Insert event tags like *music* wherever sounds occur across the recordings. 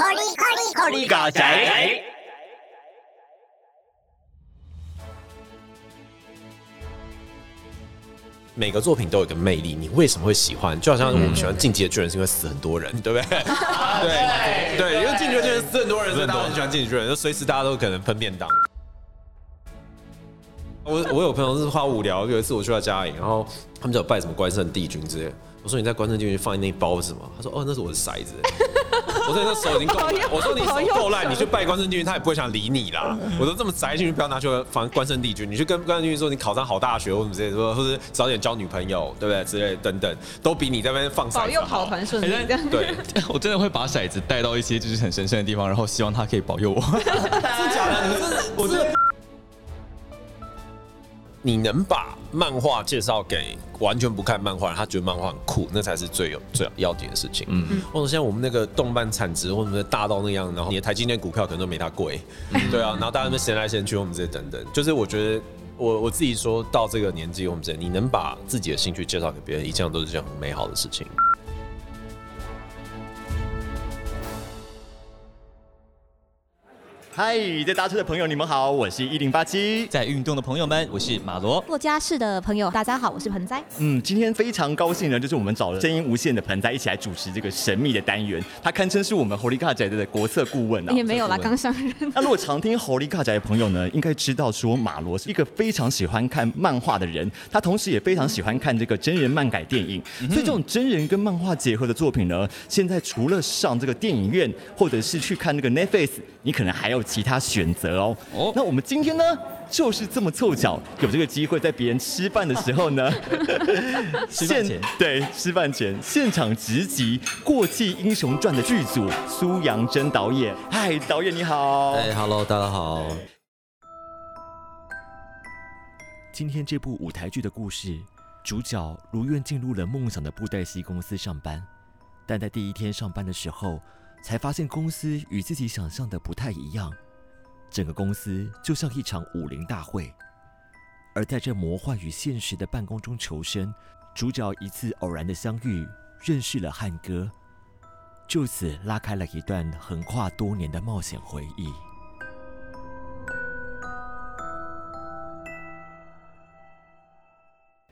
好你嘎仔。每个作品都有一个魅力，你为什么会喜欢？就好像我们喜欢《进击的巨人》，是因为死很多人，*laughs* 对不对？对对，因为《进击的巨人》死很多人，所以大家很喜欢《进击的巨人》，就随时大家都可能分便当。我我有朋友是花无聊，有一次我去他家里，然后他们就有拜什么关圣帝君之类。我说你在关圣帝君放那一包是什么？他说哦，那是我的骰子。我说你那手已经够烂，我说你手够烂，你去拜关圣帝君，他也不会想理你啦。我说这么宅进去，不要拿去防关圣帝君，你去跟关圣帝君说你考上好大学或什么之类，说或者早点交女朋友，对不对？之类等等，都比你在那边放保佑跑团顺利。对，*laughs* 我真的会把骰子带到一些就是很神圣的地方，然后希望他可以保佑我。*laughs* 真的假的？你是我是。你能把漫画介绍给完全不看漫画，他觉得漫画很酷，那才是最有最要紧的事情。嗯，或者像我们那个动漫产值，或者大到那样，然后你的台积电股票可能都没它贵，对啊，然后大家们闲来闲去，我们这些等等，就是我觉得我我自己说到这个年纪，我们这你能把自己的兴趣介绍给别人，一向都是件很美好的事情。嗨，在搭车的朋友，你们好，我是一零八七。在运动的朋友们，我是马罗。做家事的朋友，大家好，我是盆栽。嗯，今天非常高兴呢，就是我们找了声音无限的盆栽一起来主持这个神秘的单元。他堪称是我们猴利卡仔的国策顾问啊。*laughs* 也没有啦，刚上任。那如果常听猴利卡仔的朋友呢，应该知道说马罗是一个非常喜欢看漫画的人，他同时也非常喜欢看这个真人漫改电影。所以这种真人跟漫画结合的作品呢，现在除了上这个电影院，或者是去看那个 Netflix，你可能还有其他选择。哦，哦，那我们今天呢，就是这么凑巧有这个机会，在别人吃饭的时候呢，现 *laughs* 对吃饭前现场直击《过气英雄传》的剧组苏阳真导演。嗨，导演你好。哎，Hello，大家好。今天这部舞台剧的故事，主角如愿进入了梦想的布袋戏公司上班，但在第一天上班的时候，才发现公司与自己想象的不太一样。整个公司就像一场武林大会，而在这魔幻与现实的办公中求生，主角一次偶然的相遇，认识了汉哥，就此拉开了一段横跨多年的冒险回忆。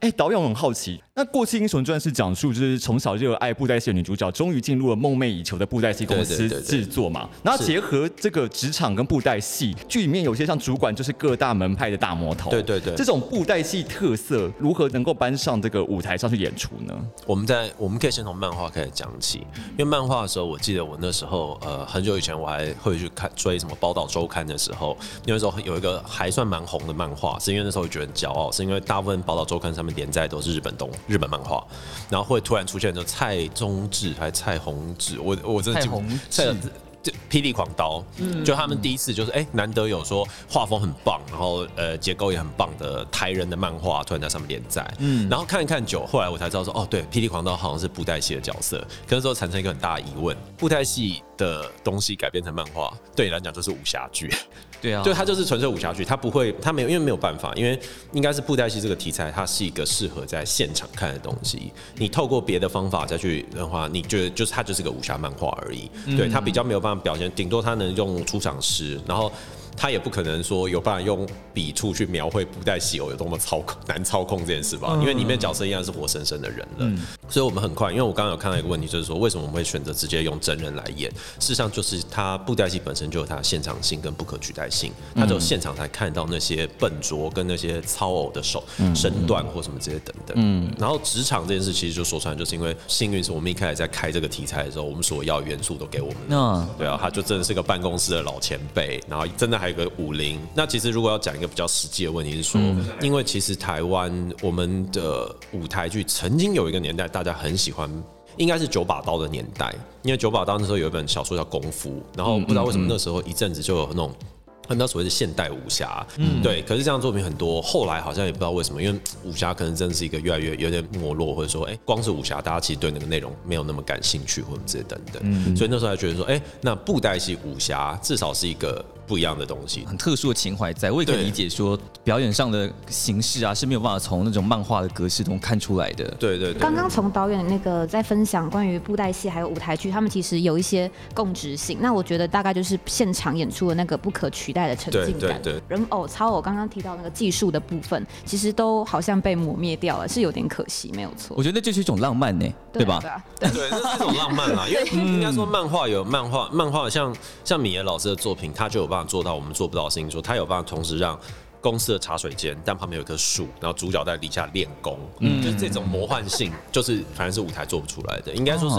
哎，导演很好奇，那《过气英雄传》是讲述就是从小热爱布袋戏的女主角，终于进入了梦寐以求的布袋戏公司制作嘛？然后结合这个职场跟布袋戏，剧里面有些像主管就是各大门派的大魔头。对对对，这种布袋戏特色如何能够搬上这个舞台上去演出呢？我们在我们可以先从漫画开始讲起，因为漫画的时候，我记得我那时候呃很久以前我还会去看追什么《宝岛周刊》的时候，那时候有一个还算蛮红的漫画，是因为那时候觉得很骄傲，是因为大部分《宝岛周刊》上面连载都是日本东日本漫画，然后会突然出现就蔡宗志还是蔡宏志，我我真的记不蔡就霹雳狂刀，就他们第一次就是哎难得有说画风很棒，然后呃结构也很棒的台人的漫画突然在上面连载，嗯，然后看一看久，后来我才知道说哦对，霹雳狂刀好像是布袋戏的角色，可那时候产生一个很大的疑问，布袋戏的东西改编成漫画，对你来讲就是武侠剧。对啊，就它就是纯粹武侠剧，它不会，它没有，因为没有办法，因为应该是布袋戏这个题材，它是一个适合在现场看的东西。你透过别的方法再去的话，你觉得就是它就是个武侠漫画而已。对，它比较没有办法表现，顶多它能用出场诗，然后。他也不可能说有办法用笔触去描绘布袋戏偶有多么操控难操控这件事吧？因为里面角色依然是活生生的人了，所以我们很快。因为我刚刚有看到一个问题，就是说为什么我们会选择直接用真人来演？事实上，就是他布袋戏本身就有它的现场性跟不可取代性，他只有现场才看到那些笨拙跟那些操偶的手身段或什么这些等等。嗯，然后职场这件事其实就说出来，就是因为幸运是我们一开始在开这个题材的时候，我们所要元素都给我们。嗯，对啊，他就真的是个办公室的老前辈，然后真的还。一个武林，那其实如果要讲一个比较实际的问题是说，因为其实台湾我们的舞台剧曾经有一个年代，大家很喜欢，应该是九把刀的年代，因为九把刀那时候有一本小说叫《功夫》，然后不知道为什么那时候一阵子就有那种。很多所谓的现代武侠，嗯，对，可是这样作品很多，后来好像也不知道为什么，因为武侠可能真的是一个越来越有点没落，或者说，哎，光是武侠，大家其实对那个内容没有那么感兴趣，或者这些等等，所以那时候还觉得说，哎，那布袋戏武侠至少是一个不一样的东西。很特殊的情怀在，我也可以理解说表演上的形式啊是没有办法从那种漫画的格式中看出来的。对对对，刚刚从导演那个在分享关于布袋戏还有舞台剧，他们其实有一些共执性。那我觉得大概就是现场演出的那个不可取代的沉浸感。对对对人偶、超偶，刚刚提到那个技术的部分，其实都好像被磨灭掉了，是有点可惜，没有错我。觉得那就是一种浪漫呢，对吧？对啊，*laughs* 对，那是一种浪漫啦，因为应该说漫画有漫画，漫画像像米野老师的作品，他就有办法做到我们做不到的事情，说他有办法同时让。公司的茶水间，但旁边有一棵树，然后主角在底下练功，嗯，就是这种魔幻性，就是反正是舞台做不出来的。应该说是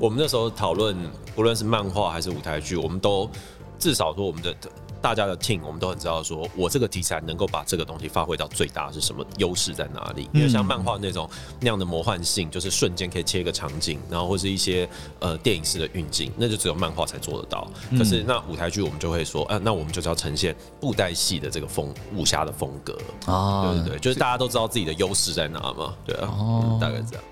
我们那时候讨论，不论是漫画还是舞台剧，我们都至少说我们的大家的 team，我们都很知道说，我这个题材能够把这个东西发挥到最大是什么，优势在哪里？因为像漫画那种那样的魔幻性，就是瞬间可以切一个场景，然后或是一些呃电影式的运镜，那就只有漫画才做得到。可是那舞台剧我们就会说，啊，那我们就是要呈现布袋戏的这个风武侠的风格。啊对对对，就是大家都知道自己的优势在哪嘛，对啊，嗯大概这样。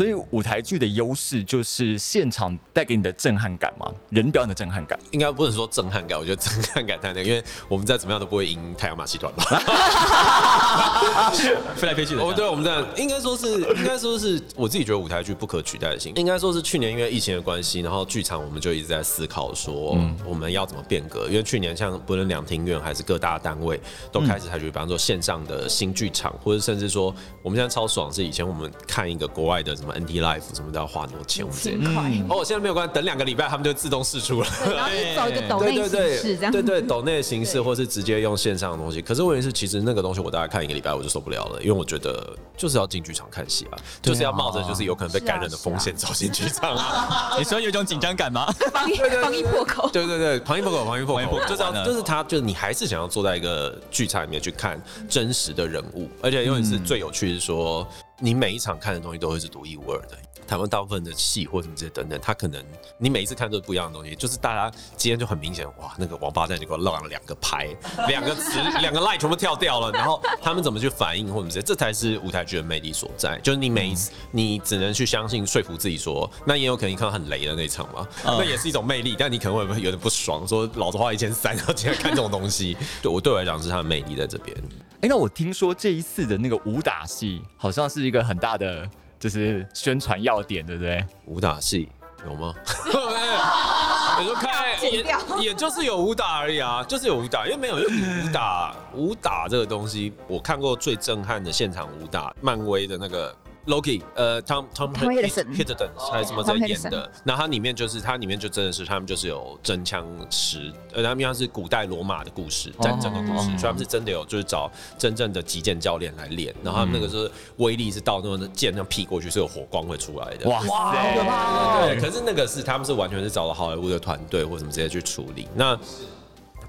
所以舞台剧的优势就是现场带给你的震撼感嘛，人表演的震撼感。应该不能说震撼感，我觉得震撼感太那个，因为我们再怎么样都不会赢太阳马戏团吧。*laughs* 飞来飞去的。哦，对，我们这样应该说是，应该说是我自己觉得舞台剧不可取代性。应该说是去年因为疫情的关系，然后剧场我们就一直在思考说我们要怎么变革。因为去年像不论两厅院还是各大单位都开始采取，比方说线上的新剧场，或者甚至说我们现在超爽是以前我们看一个国外的什么 NT Life 什么都要花很多钱，我们直接轻快，哦，现在没有关系，等两个礼拜他们就自动释出了。然后就是走一个抖内形对对对式这样。对对，抖内的形式，或是直接用线上的东西。可是问题是，其实那个东西我大概看一个礼拜我就受不了了，因为我觉得就是要进剧场看戏啊，就是要冒着就是有可能被感染的风险走进剧场啊。*laughs* 你说有一种紧张感吗？*laughs* 防疫防疫破口。对对对，防疫破口，防疫破口就是要就是他，就是你还是想要坐在一个剧场里面去看真实的人物，而且永远是最有趣是说，你每一场看的东西都会是独一无二的。台湾大部分的戏或什么这些等等，他可能你每一次看都是不一样的东西，就是大家今天就很明显，哇，那个王八蛋就给我浪了两个拍，*laughs* 两个词，两个 line 全部跳掉了，然后他们怎么去反应或者这些，这才是舞台剧的魅力所在。就是你每一次，你只能去相信说服自己说，那也有可能你看到很雷的那一场嘛，那也是一种魅力，但你可能会有点不爽，说老子花一千三，然后竟然看这种东西，*laughs* 对我对我来讲是它的魅力在这边。哎、那我听说这一次的那个武打戏好像是一个很大的就是宣传要点，对不对？武打戏有吗？*laughs* 你说看剪掉也也就是有武打而已啊，就是有武打，因为没有因为武打武打这个东西，我看过最震撼的现场武打，漫威的那个。Loki，呃，Tom Tom Hiddleston Hiddleston 还是什么在演的？那它里面就是它里面就真的是他们就是有真枪实，呃，他们像是古代罗马的故事，战争的故事，所以他们是真的有就是找真正的击剑教练来练，然后他们那个是威力是到那种剑那样劈过去是有火光会出来的，哇塞！对，可是那个是他们是完全是找了好莱坞的团队或什么直接去处理。那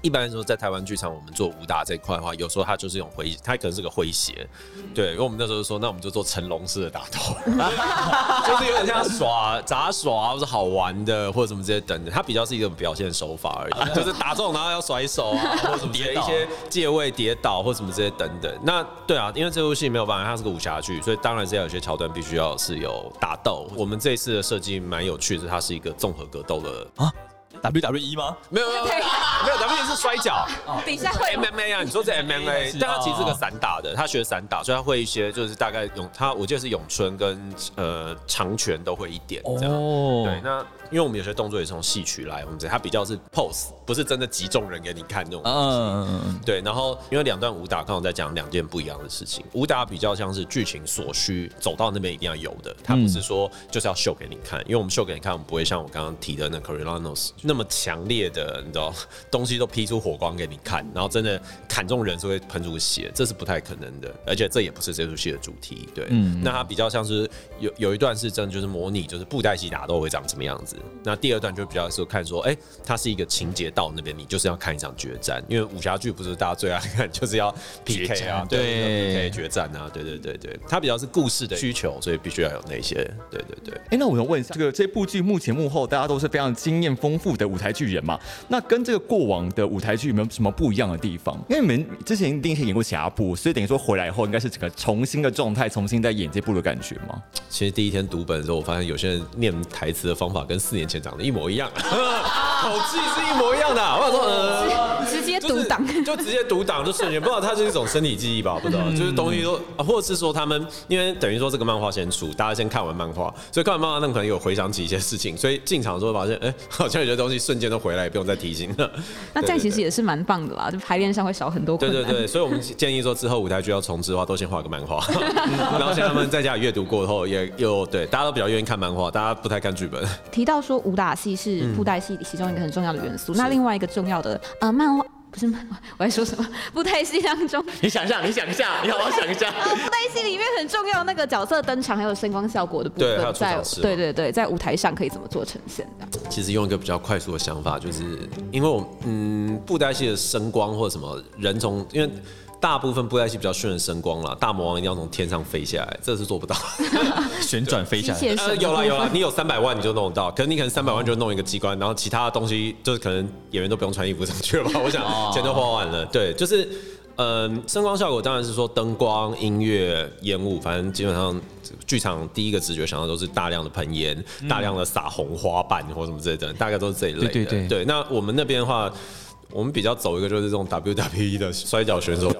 一般来说，在台湾剧场，我们做武打这一块的话，有时候它就是一种诙，它可能是个诙谐。对，因为我们那时候就说，那我们就做成龙式的打斗，*laughs* 就是有点像耍杂耍啊，或者好玩的，或者什么这些等等。它比较是一种表现手法而已，*laughs* 就是打中然后要甩手啊，或者跌一些借位跌倒或什么这些等等。那对啊，因为这部戏没有办法，它是个武侠剧，所以当然是要有些桥段必须要是有打斗。我们这一次的设计蛮有趣的，它是一个综合格斗的，WWE 吗？没有没有没有 WWE 是摔跤。底下会 MMA 啊，你说这 *laughs* MMA，但他其实是个散打的，他学散打，所以他会一些就是大概咏他，我记得是咏春跟呃长拳都会一点这样。哦对，那因为我们有些动作也是从戏曲来，我们这它比较是 pose，不是真的集中人给你看那种。嗯，对，然后因为两段武打刚好在讲两件不一样的事情，武打比较像是剧情所需，走到那边一定要有的，他不是说就是要秀给你看，因为我们秀给你看，我们不会像我刚刚提的那 Corillanos 那么强烈的，你知道东西都劈出火光给你看，然后真的砍中人是会喷出血，这是不太可能的，而且这也不是这出戏的主题。对，嗯那它比较像是有有一段是真的就是模拟就是布袋戏打斗会长什么样子，那第二段就比较是看说，哎、它是一个情节到那边，你就是要看一场决战，因为武侠剧不是大家最爱看，就是要 PK 啊，对对，PK 决战啊，对对对对，它比较是故事的需求，所以必须要有那些，对对对。哎、那我想问一下，这个这部剧目前幕后大家都是非常经验丰富部的舞台剧人嘛，那跟这个过往的舞台剧有没有什么不一样的地方？因为你们之前一定是演过其他部，所以等于说回来以后应该是整个重新的状态，重新在演这部的感觉吗？其实第一天读本的时候，我发现有些人念台词的方法跟四年前长得一模一样，*laughs* 口气是一模一样的。我想说，呃，独挡。就直接读档就瞬间，不知道它是一种身体记忆吧，不知道，就是东西都，啊或者是说他们因为等于说这个漫画先出，大家先看完漫画，所以看完漫画那可能有回想起一些事情，所以进场之后发现，哎、好像有些东西瞬间都回来，也不用再提醒了。那这样其实也是蛮棒的啦，就排练上会少很多困难。对对对，所以我们建议说之后舞台剧要重置的话，都先画个漫画，*laughs* 然后像他们在家里阅读过后，也有对大家都比较愿意看漫画，大家不太看剧本。提到说武打戏是布袋戏其中一个很重要的元素，那另外一个重要的呃漫画不是漫画，我还说什么？布袋戏当中，你想一下，你想一下，你好好想一下。呃，布袋戏里面很重要那个角色登场还有声光效果的部分，在对对对，在舞台上可以怎么做呈现的？其实用一个比较快速的想法，就是因为我嗯布袋戏的声光或者什么人从因为。大部分布袋戏比较顺的声光啦，大魔王一定要从天上飞下来，这是做不到。*laughs* 旋转飞机下来。呃，有啦有啦，了，你有三百万你就弄得到，可是你可能三百万就弄一个机关，然后其他的东西就是可能演员都不用穿衣服上去了吧？*laughs* 我想钱都花完了。对，就是嗯，声光效果当然是说灯光、音乐、烟雾，反正基本上剧场第一个直觉想到都是大量的喷烟、大量的撒红花瓣或什么之类的，大概都是这一类的。对对对那我们那边的话，我们比较走一个就是这种 WWE 的摔跤选手。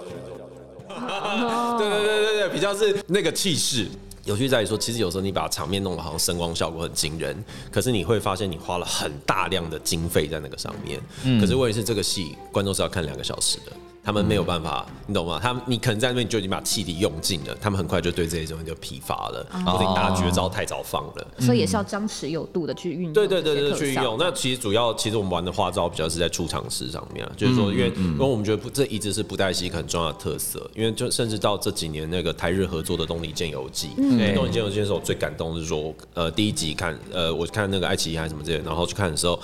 对对对对对，比较是那个气势。有趣在于说，其实有时候你把场面弄得好像声光效果很惊人，可是你会发现你花了很大量的经费在那个上面。可是问题是，这个戏观众是要看两个小时的，他们没有办法，你懂吗？他们你可能在那边你就已经把气力用尽了，他们很快就对这些东西就疲乏了，或者你打绝招太早放了。所以也是要张弛有度的去运用对对对对，去运用。那其实主要，其实我们玩的花招比较是在出场式上面啊，就是说，因为因为我们觉得不这一直是布袋戏很重要的特色，因为就甚至到这几年那个台日合作的《东离剑游记》，《东离剑游记》的时候，我最感动的是说，呃，第一集看，呃，我看那个爱奇艺还是什么之类的，然后去看的时候，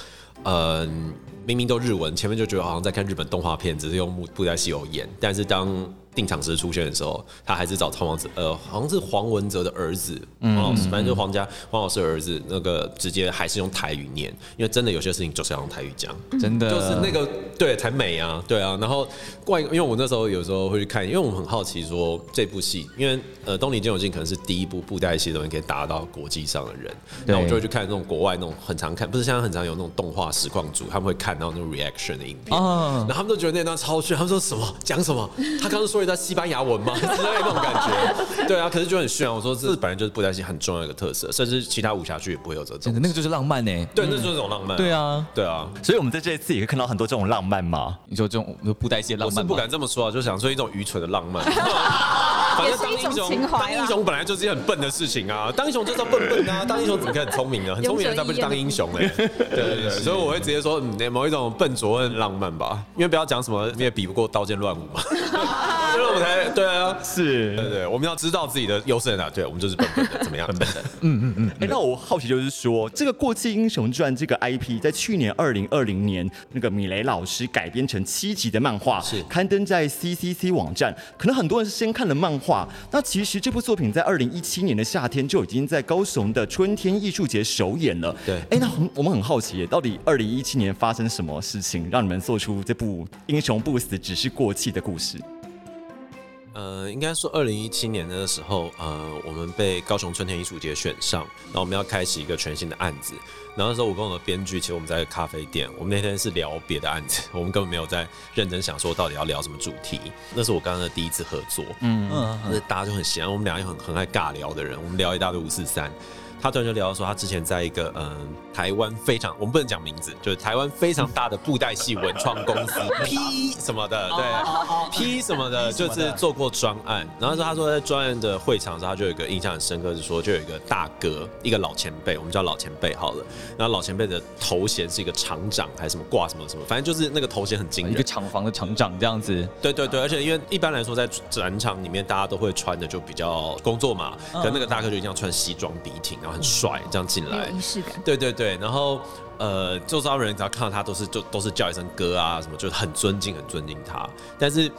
嗯，明明都日文，前面就觉得好像在看日本动画片，只是用布布袋戏有演，但是当定场时出现的时候，他还是找汤王子，呃，好像是黄文哲的儿子黄老师，反正就是黄家黄老师的儿子，那个直接还是用台语念，因为真的有些事情就是要用台语讲。真的就是那个对才美啊，对啊。然后怪，因为我那时候有时候会去看，因为我们很好奇说这部戏，因为呃《东离剑游记》可能是第一部布袋戏的东西可以达到国际上的人，对然后我就会去看那种国外那种很常看，不是现在很常有那种动画实况组，他们会看到那种 reaction 的影片，哦然后他们都觉得那段超炫，他们说什么讲什么，他刚刚说一段西班牙文吗 *laughs* 之类那种感觉，*laughs* 对啊，可是就很炫啊。我说这本来就是布袋戏很重要的一个特色，甚至其他武侠剧也不会有这种，那个就是浪漫呢。对，那就是一种浪漫，对啊，对啊。所以我们在这一次也可以看到很多这种浪漫嘛。你说这种布袋戏浪漫我是不敢这么说啊，就想说一种愚蠢的浪漫。*laughs* 反正当英也是一种雄，情怀当英雄本来就是一件很笨的事情啊！当英雄就是要笨笨的啊！当英雄怎么可以很聪明呢？很聪明的人才不是当英雄嘞。对对对，所以我会直接说，嗯，某一种笨拙很浪漫吧，因为不要讲什么你也比不过刀剑乱舞嘛。对啊，是对对，我们要知道自己的优势在哪。对，我们就是笨笨的，怎么样？笨笨的。嗯嗯嗯哎、那我好奇就是说，这个《过气英雄传》这个 IP 在去年二零二零年，那个米雷老师改编成七集的漫画，是刊登在 CCC 网站。可能很多人是先看了漫画，那其实这部作品在二零一七年的夏天就已经在高雄的春天艺术节首演了。对哎、那很我们很好奇，到底二零一七年发生什么事情，让你们做出这部英雄不死只是过气的故事？呃，应该说二零一七年的时候，呃，我们被高雄春天艺术节选上，然后我们要开启一个全新的案子。然后那时候我跟我的编剧，其实我们在咖啡店，我们那天是聊别的案子，*laughs* 我们根本没有在认真想说到底要聊什么主题。那是我刚刚的第一次合作，嗯嗯，那大家就很闲，我们俩又很很爱尬聊的人，我们聊一大堆五四三。他突然就聊到说，他之前在一个嗯、台湾非常我们不能讲名字，就是台湾非常大的布袋戏文创公司 *laughs* P 什么的，对 P 什么的，就是做过专案。然后说他说在专案的会场的时候，他就有一个印象很深刻，是说就有一个大哥，一个老前辈，我们叫老前辈好了。然后老前辈的头衔是一个厂长还是什么挂什么什么，反正就是那个头衔很惊人。一个厂房的厂长这样子，对对对，而且因为一般来说在展场里面，大家都会穿的就比较工作嘛，可能那个大哥就一定要穿西装笔挺，然后很帅这样进来。仪式感。对对对，然后呃，周遭人只要看到他都是就都是叫一声哥啊什么，就很尊敬很尊敬他。但是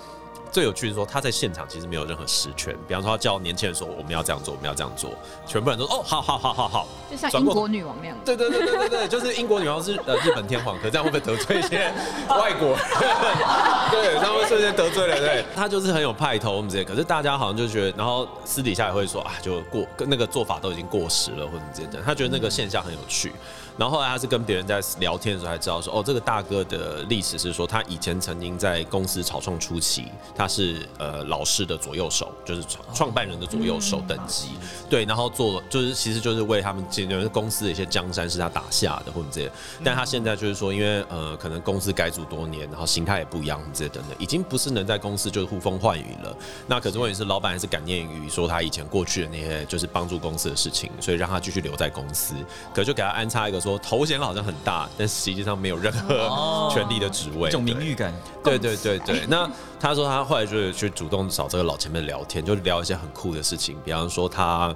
最有趣的是说他在现场其实没有任何实权，比方说他叫年轻人说我们要这样做，我们要这样做，全部人都说哦，好好好好好，就像英国女王那样。对对对对对对，就是英国女王是呃日本天皇，可这样会不会得罪一些外国人？*laughs* 对，这样会瞬间得罪了。对，他就是很有派头，我们这些，可是大家好像就觉得，然后私底下也会说啊，就过跟那个做法都已经过时了，或者什么之类的。他觉得那个现象很有趣。然后后来他是跟别人在聊天的时候才知道说，哦，这个大哥的历史是说他以前曾经在公司草创初期，他是呃老师的左右手，就是创创办人的左右手等级。对，然后做就是其实就是为他们解决公司的一些江山是他打下的或者这些。但他现在就是说，因为呃可能公司改组多年，然后形态也不一样，这些等等，已经不是能在公司就是呼风唤雨了。那可是问题是，老板还是感念于说他以前过去的那些就是帮助公司的事情，所以让他继续留在公司。可就给他安插一个说头衔好像很大，但实际上没有任何 *laughs* 权力的职位，一种名誉感。对对对对，那他说他后来就是去主动找这个老前辈聊天，就聊一些很酷的事情，比方说他。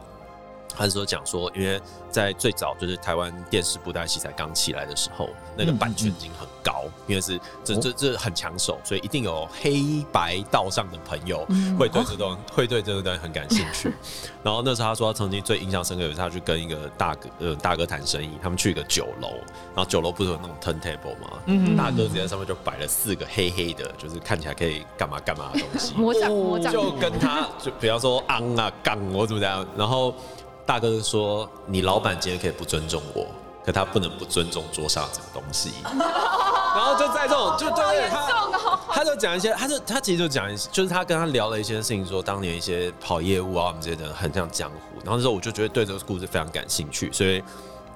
他是说讲说，因为在最早就是台湾电视布袋戏才刚起来的时候，那个版权金很高，因为是这这这很抢手，所以一定有黑白道上的朋友会对这种会对这个东西很感兴趣。*laughs* 然后那时候他说他曾经最印象深刻，有一次他去跟一个大哥呃大哥谈生意，他们去一个酒楼，然后酒楼不是有那种 turntable 吗？嗯。大哥直接上面就摆了四个黑黑的，就是看起来可以干嘛干嘛的东西。*laughs* 魔掌魔掌，就跟他就比方说昂啊杠我怎么样，然后大哥就说你老板今天可以不尊重我，可他不能不尊重桌上这个东西。*laughs* 然后就在这种就对对他。他就讲一些，他就他其实就讲一些，就是他跟他聊了一些事情，说当年一些跑业务啊，我们这些人很像江湖。然后那时候我就觉得对这个故事非常感兴趣，所以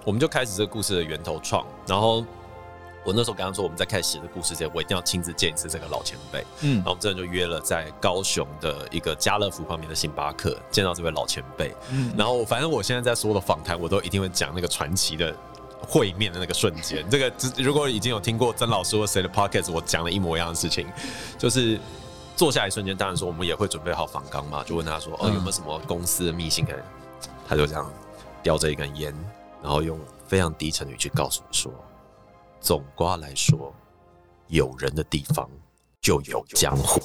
我们就开始这个故事的源头创。然后我那时候刚刚说，我们在开始写这个故事之前，我一定要亲自见一次这个老前辈。嗯，然后我们真的就约了在高雄的一个家乐福旁边的星巴克见到这位老前辈。嗯，然后反正我现在在所有的访谈，我都一定会讲那个传奇的。会面的那个瞬间，这个如果已经有听过曾老师或谁的 podcast，我讲了一模一样的事情，就是坐下来瞬间，当然说我们也会准备好访刚嘛，就问他说，哦，有没有什么公司的秘辛？他就这样叼着一根烟，然后用非常低沉的语气告诉我说，总瓜来说，有人的地方。就有江湖，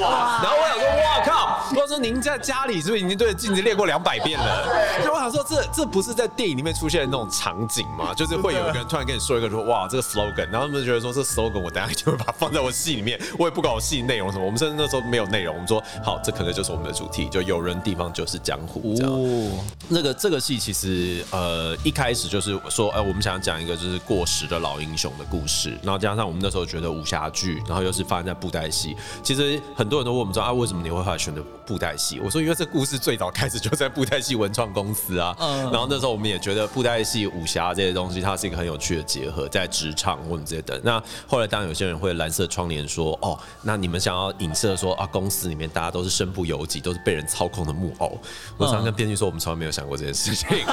哇然后我想说，哇靠！我说您在家里是不是已经对着镜子练过两百遍了？就我想说，这这不是在电影里面出现的那种场景吗？就是会有一个人突然跟你说一个说，哇，这个 slogan，然后他们就觉得说，这 slogan 我等下就会把它放在我戏里面，我也不管我戏内容什么。我们甚至那时候没有内容，我们说好，这可能就是我们的主题，就有人地方就是江湖这样。那个这个戏其实呃一开始就是说，哎，我们想讲一个就是过时的老英雄的故事，然后加上我们那时候觉得武侠剧，然后又是发生在布袋戏，其实很多人都问我们说啊，为什么你会后来选择布袋戏？我说因为这故事最早开始就在布袋戏文创公司啊，嗯然后那时候我们也觉得布袋戏、武侠这些东西，它是一个很有趣的结合，在职场或者这些等。那后来当然有些人会蓝色窗帘说，哦，那你们想要影射说啊，公司里面大家都是身不由己，都是被人操控的木偶。我常跟编剧说，我们从来没有想过这件事情，*laughs*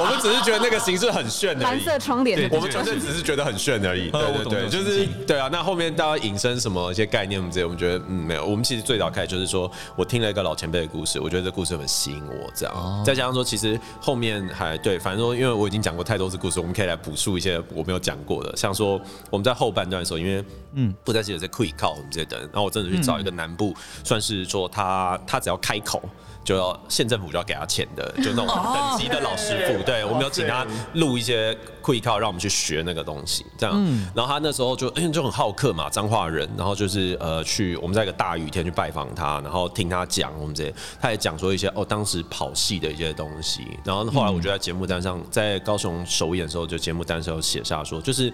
我们只是觉得那个形式很炫而已。蓝色窗帘的我们纯粹只是觉得很炫而已，对对对，就是对啊。那后面大家引申什么一些概念，我们这些我们觉得嗯没有。我们其实最早开始就是说我听了一个老前辈的故事，我觉得这故事很吸引我，这样。再加上说，其实后面还对，反正说因为我已经讲过太多次故事，我们可以来补述一些我没有讲过的，像说我们在后半段的时候，因为嗯不再记得在 quick call 我们这些等，然后我真的去找一个南部，算是说他他只要开口。就要县政府就要给他钱的，*laughs* 就那种等级的老师傅。对我们有请他录一些 quick 让我们去学那个东西，这样。然后他那时候就因为就很好客嘛，彰化人，然后就是呃去我们在一个大雨天去拜访他，然后听他讲我们这些，他也讲说一些哦当时跑戏的一些东西。然后后来我就在节目单上，在高雄首演的时候，就节目单上有写下说，就是。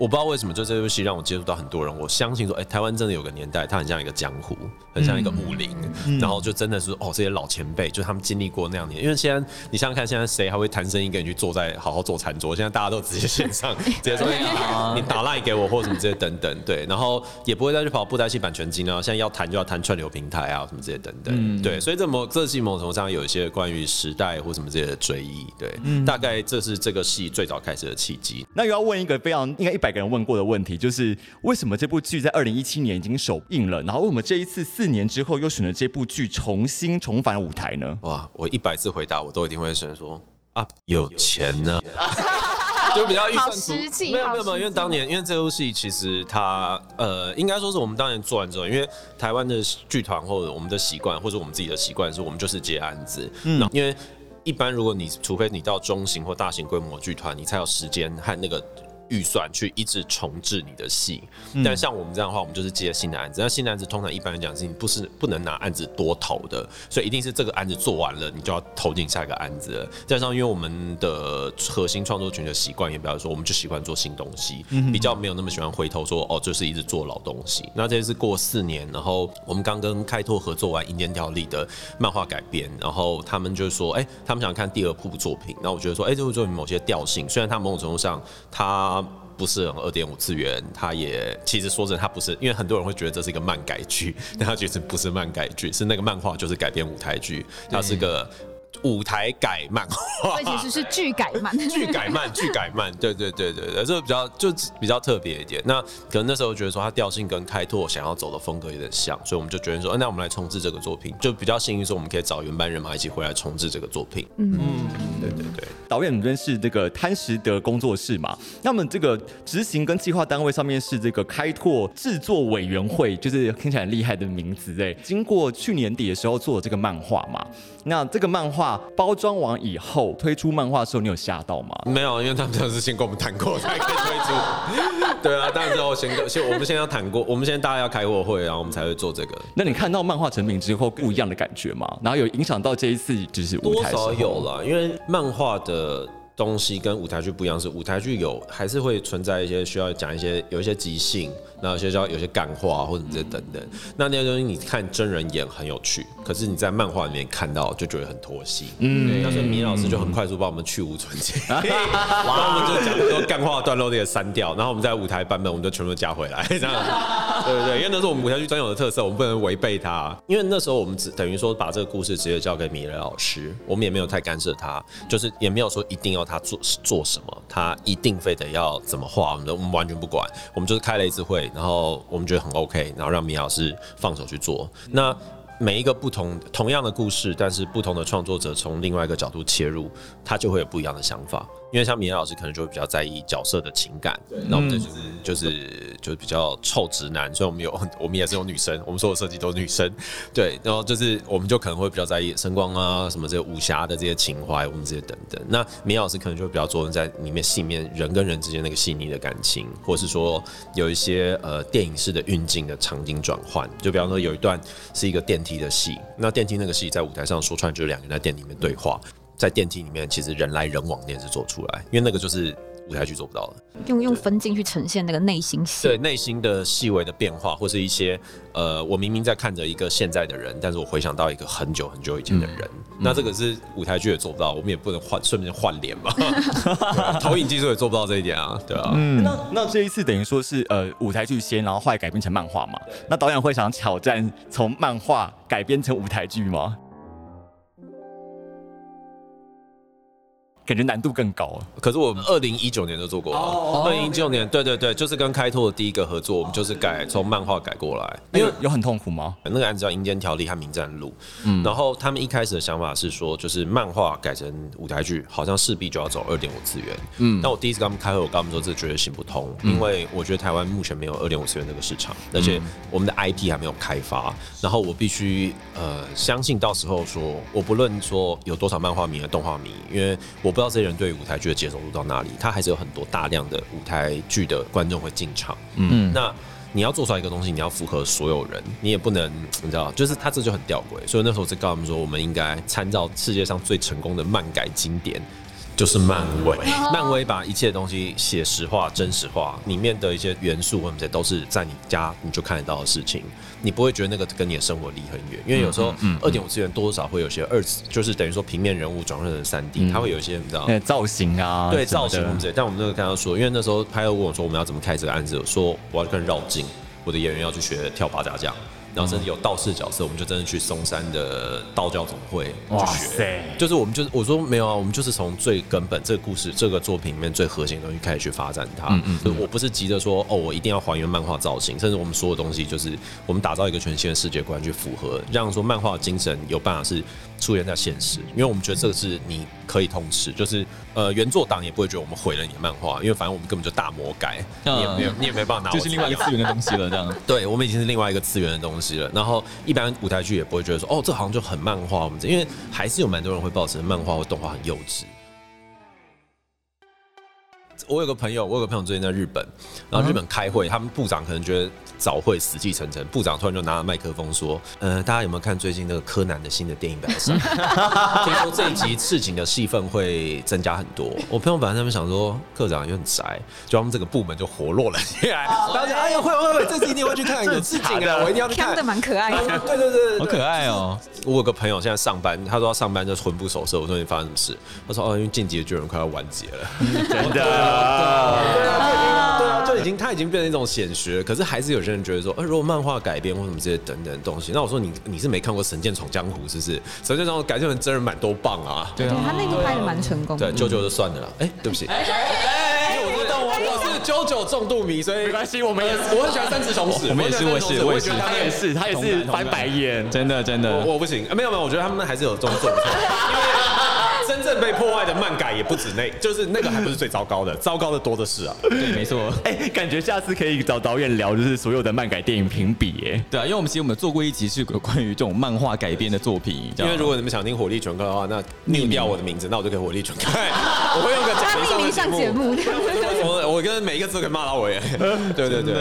我不知道为什么，就这部戏让我接触到很多人。我相信说，哎，台湾真的有个年代，它很像一个江湖，很像一个武林，然后就真的是哦，这些老前辈，就他们经历过那样年。因为现在你想想看，现在谁还会谈生意跟你去坐在好好做餐桌？现在大家都直接线上，*laughs* 直接说你打赖给我或什么这些等等，对，然后也不会再去跑布袋戏版权金啊。现在要谈就要谈串流平台啊什么这些等等，对，所以这某这戏某种程度上有一些关于时代或什么这些的追忆，对，大概这是这个戏最早开始的契机。那又要问一个非常应该一百个人问过的问题，就是为什么这部剧在二零一七年已经首映了，然后为什么这一次四年之后又选了这部剧重新重返舞台呢？哇，我一百次回答我都一定会选说啊，有钱呢。*laughs* 就比较预算足实际没有没有没有，因为当年因为这部戏其实它呃，应该说是我们当年做完之后，因为台湾的剧团或者我们的习惯，或者我们自己的习惯是，我们就是接案子，嗯，因为一般如果你除非你到中型或大型规模剧团，你才有时间和那个。预算去一直重置你的戏，但像我们这样的话，我们就是接新的案子。那新的案子通常一般来讲是你不是不能拿案子多投的，所以一定是这个案子做完了，你就要投进下一个案子了。加上因为我们的核心创作群的习惯，也比方说我们就喜欢做新东西，比较没有那么喜欢回头说哦，就是一直做老东西。那这次过四年，然后我们刚跟开拓合作完《阴间条例》的漫画改编，然后他们就说，哎、他们想看第二部作品。那我觉得说，哎、这部作品某些调性，虽然它某种程度上它。不是很二点五次元，它也其实说真的，它不是，因为很多人会觉得这是一个漫改剧，但它其实不是漫改剧，是那个漫画就是改编舞台剧，它是个舞台改漫画，所以其实是剧改漫，*laughs* 剧改漫，剧改漫，对对对对对，这个比较就比较特别一点。那可能那时候觉得说它调性跟开拓想要走的风格有点像，所以我们就觉得说，呃那我们来重置这个作品，就比较幸运说我们可以找原班人马一起回来重置这个作品。嗯，对对对。导演这边是这个贪食德工作室嘛，那么这个执行跟计划单位上面是这个开拓制作委员会，就是听起来很厉害的名字哎。经过去年底的时候做了这个漫画嘛，那这个漫画包装完以后推出漫画的时候，你有吓到吗？没有，因为他们都是先跟我们谈过才可以推出。*laughs* 对啊，当然之后先跟先我们先要谈过，我们现在大家要开过会，然后我们才会做这个。那你看到漫画成品之后不一样的感觉吗？然后有影响到这一次就是舞多台多少有了，因为漫画的东西跟舞台剧不一样，是舞台剧有还是会存在一些需要讲一些有一些即兴，那有些叫有些感化或者这些等等。那那些东西你看真人演很有趣，可是你在漫画里面看到就觉得很拖戏。嗯，那所以米老师就很快速帮我们去无存菁，然后我们就讲很多干话段落那些删掉，然后我们在舞台版本我们就全部都加回来，这样。对对对，因为那是我们舞台剧专有的特色，我们不能违背它。因为那时候我们只等于说把这个故事直接交给米雷老师，我们也没有太干涉他，就是也没有说一定要他做做什么，他一定非得要怎么画，我们都我们完全不管。我们就是开了一次会，然后我们觉得很 OK，然后让米老师放手去做。那每一个不同同样的故事，但是不同的创作者从另外一个角度切入，他就会有不一样的想法。因为像米莱老师可能就会比较在意角色的情感，那我们这就是就是就是比较臭直男，所以我们有我们也是有女生，我们所有设计都是女生，对，然后就是我们就可能会比较在意声光啊什么这些武侠的这些情怀，我们这些等等。那米老师可能就会比较着重在里面戏面人跟人之间那个细腻的感情，或是说有一些呃电影式的运镜的场景转换，就比方说有一段是一个电梯的戏，那电梯那个戏在舞台上说穿就是两个人在电梯里面对话。在电梯里面，其实人来人往那是做出来，因为那个就是舞台剧做不到的。用用分镜去呈现那个内心戏。对内心的细微的变化，或是一些呃，我明明在看着一个现在的人，但是我回想到一个很久很久以前的人，那这个是舞台剧也做不到，我们也不能换顺便换脸嘛，*laughs* 投影技术也做不到这一点啊，对啊。那那这一次等于说是呃舞台剧先，然后后来改编成漫画嘛？那导演会想挑战从漫画改编成舞台剧吗？感觉难度更高。啊。可是我们二零一九年就做过了，二零一九年，对对对，就是跟开拓的第一个合作，我们就是改从漫画改过来，因为有很痛苦吗？那个案子叫《阴间条例》和《名战录》，嗯，然后他们一开始的想法是说，就是漫画改成舞台剧，好像势必就要走二点五次元，嗯，但我第一次跟他们开会，我跟他们说这绝对行不通，因为我觉得台湾目前没有二点五次元这个市场，而且我们的 IP 还没有开发，然后我必须呃相信到时候说，我不论说有多少漫画迷和动画迷，因为我不知道这些人对于舞台剧的接受度到哪里，他还是有很多大量的舞台剧的观众会进场，嗯，那。你要做出来一个东西，你要符合所有人，你也不能，你知道，就是他这就很吊诡。所以那时候就告诉他们说，我们应该参照世界上最成功的漫改经典，就是漫威。漫威把一切东西写实化、真实化，里面的一些元素或者都是在你家你就看得到的事情，你不会觉得那个跟你的生活离很远。因为有时候二点五次元多多少会有些二次，就是等于说平面人物转换成三 D，它会有一些你知道。造型啊，对造型我们之类，但我们那个刚刚说，因为那时候拍友问我说我们要怎么开这个案子，我说我要跟绕镜，我的演员要去学跳八家将，然后甚至有道士角色，我们就真的去嵩山的道教总会去学。塞，就是我们就是我说没有啊，我们就是从最根本这个故事这个作品里面最核心的东西开始去发展它。嗯嗯，我不是急着说哦，我一定要还原漫画造型，甚至我们所有东西就是我们打造一个全新的世界观去符合，让说漫画精神有办法是出现在现实，因为我们觉得这个是你可以通吃，就是呃原作党也不会觉得我们毁了你的漫画，因为反正我们根本就大魔改，你也没有你也没办法拿我就是另外一个次元的东西了，这样。*laughs* 对，我们已经是另外一个次元的东西了。然后一般舞台剧也不会觉得说，哦，这好像就很漫画，我们这因为还是有蛮多人会抱持漫画或动画很幼稚。我有个朋友，我有个朋友最近在日本，然后日本开会，他们部长可能觉得早会死气沉沉，部长突然就拿了麦克风说：“呃，大家有没有看最近那个柯南的新的电影版上？*laughs* 听说这一集赤井的戏份会增加很多。”我朋友本来他们想说，科长也很宅，就他们这个部门就活络了起来。当时哎呀，会会会，这次一定会去看，有赤井的，我一定要去看看的。蛮可爱的。对对对，对好可爱哦！我有个朋友现在上班，他说他上班就魂不守舍。我说你发生什么事？他说哦，因为进击的巨人快要完结了。真的。对啊，对啊，就已经他已经变成一种显学，可是还是有些人觉得说，呃，如果漫画改编或什么这些等等的东西，那我说你你是没看过《神剑闯江湖》是不是？《神剑闯江湖》改编成真人版多棒啊！对啊，他那个拍的蛮成功的。对，啾啾就算了啦。哎，对不起，哎，哎哎我是我是啾啾重度迷，所以没关系，我们也是，我很喜欢三只松鼠，我们也是我也是我也觉得他也是，他也是翻白眼。真的真的，我我不行，啊没有没有，我觉得他们还是有动作不错，*laughs* 因为真正被破坏的漫改也不止那，就是那个还不是最糟糕的，糟糕的多的是啊。对，没错。哎，感觉下次可以找导演聊，就是所有的漫改电影评比。哎，对啊，因为我们其实我们做过一集是有关于这种漫画改编的作品，因为如果你们想听火力全开的话，那匿掉我的名字，那我就可以火力全开，*laughs* 我会用个假名上上节目，我我跟每一个字都可以骂到我耶。*laughs* 对对对，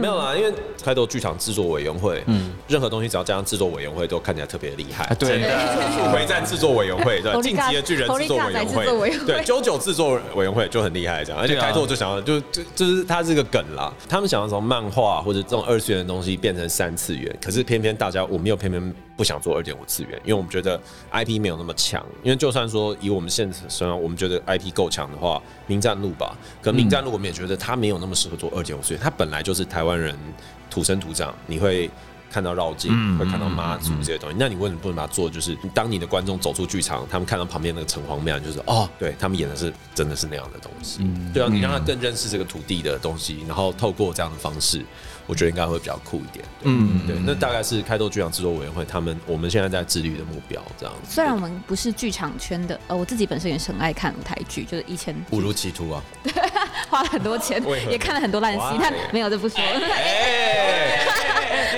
没有啦，因为开头剧场制作委员会，嗯，任何东西只要加上制作委员会，都看起来特别厉害。对 *laughs* 回战制作委员会，对，进击的巨人制作委员会，对，九九制作委员会就很厉害，这样，而且开拓就想要，就就就是它是个梗啦，他们想要从漫画或者这种二次元的东西变成三次元，可是偏偏大家我们又偏偏不想做二点五次元，因为我们觉得 IP 没有那么强，因为就算说以我们现实虽然我们觉得 IP 够强的话，名战路吧，可名战路我们也觉得它没有那么适合做二点五次元，它本来就是台湾人土生土长，你会。看到绕境，会看到妈祖这些东西，那你为什么不能把它做？就是当你的观众走出剧场，他们看到旁边那个城隍庙，就是哦，对他们演的是真的是那样的东西。对啊，你让他更认识这个土地的东西，然后透过这样的方式，我觉得应该会比较酷一点。嗯，对，那大概是开拓剧场制作委员会他们我们现在在致力的目标，这样子。虽然我们不是剧场圈的，呃，我自己本身也是很爱看舞台剧，就是以前误入歧途啊！*laughs* 花了很多钱也看了很多烂戏但没有这不说。哎，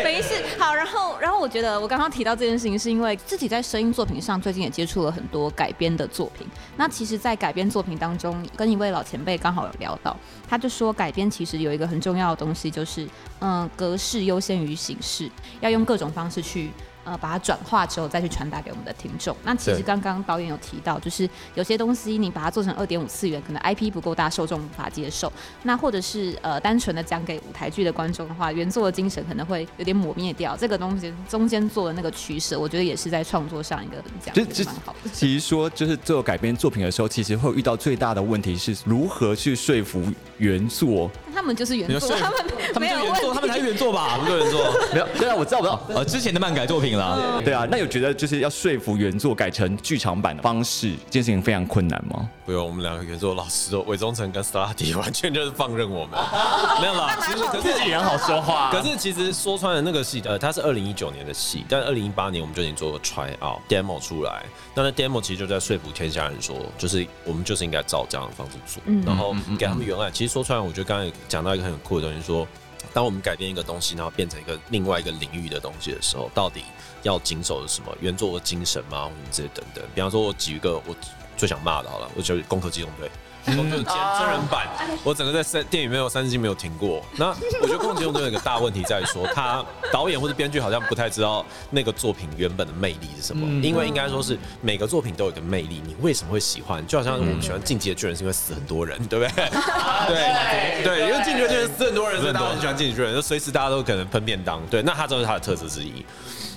没事，好，然后，然后我觉得我刚刚提到这件事情，是因为自己在声音作品上最近也接触了很多改编的作品。那其实，在改编作品当中，跟一位老前辈刚好有聊到，他就说改编其实有一个很重要的东西，就是嗯，格式优先于形式，要用各种方式去。呃，把它转化之后再去传达给我们的听众。那其实对刚刚导演有提到，就是有些东西你把它做成二点五次元，可能 IP 不够大，受众无法接受。那或者是呃单纯的讲给舞台剧的观众的话，原作的精神可能会有点抹灭掉。这个东西中间做的那个取舍，我觉得也是在创作上一个讲蛮好的。其实说，就是做改编作品的时候，其实会遇到最大的问题是如何去说服原作。他们就是原作，他们他们没有问就原作，他们才是原作吧？*laughs* 不是原作，没有，对啊，我知道，我知道。呃，之前的漫改作品啦，对啊，那有觉得就是要说服原作改成剧场版的方式，这件事情非常困难吗？不用，我们两个原作老师都韦忠诚跟 s t a r t 完全就是放任我们，*laughs* 没有啦。其实可是人好说话可是其实说穿了，那个戏，呃，它是二零一九年的戏，但二零一八年我们就已经做过 try out demo 出来。那那 demo 其实就在说服天下人说，就是我们就是应该照这样的方式做，然后给他们原案。其实说穿了，我觉得刚才讲到一个很酷的东西，说当我们改变一个东西，然后变成一个另外一个领域的东西的时候，到底要谨守的什么？原作的精神吗？或者这些等等。比方说，我举一个我最想骂的，好了，我就是《攻壳机动队》。攻壳真真人版，我整个在三电影没有三十集没有停过。那我觉得《攻壳机动队》有一个大问题在于说，他导演或者编剧好像不太知道那个作品原本的魅力是什么。因为应该说是每个作品都有一个魅力，你为什么会喜欢？就好像我们喜欢《进击的巨人》是因为死很多人，对不对？*laughs* 对对，因为《进击的巨人》死很多人，所以大家很喜欢《进击的巨人》，就随时大家都可能喷便当。对，那他就是他的特色之一。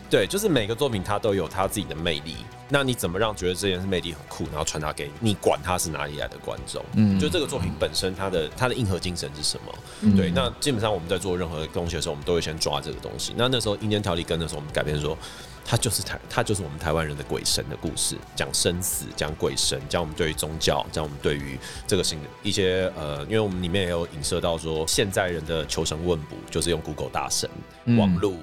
对，就是每个作品它都有它自己的魅力。那你怎么让觉得这件事魅力很酷，然后传达给你管它是哪里来的观众？嗯，就这个作品本身它的它的硬核精神是什么？对，那基本上我们在做任何东西的时候，我们都会先抓这个东西。那那时候《阴间条例》跟那时候我们改编说，它就是台，它就是我们台湾人的鬼神的故事，讲生死，讲鬼神，讲我们对于宗教，讲我们对于这个新的一些呃，因为我们里面也有影射到说，现在人的求神问卜就是用 Google 大神、网路、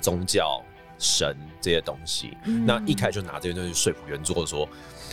宗教。神这些东西，那一开就拿这些东西说服原作说，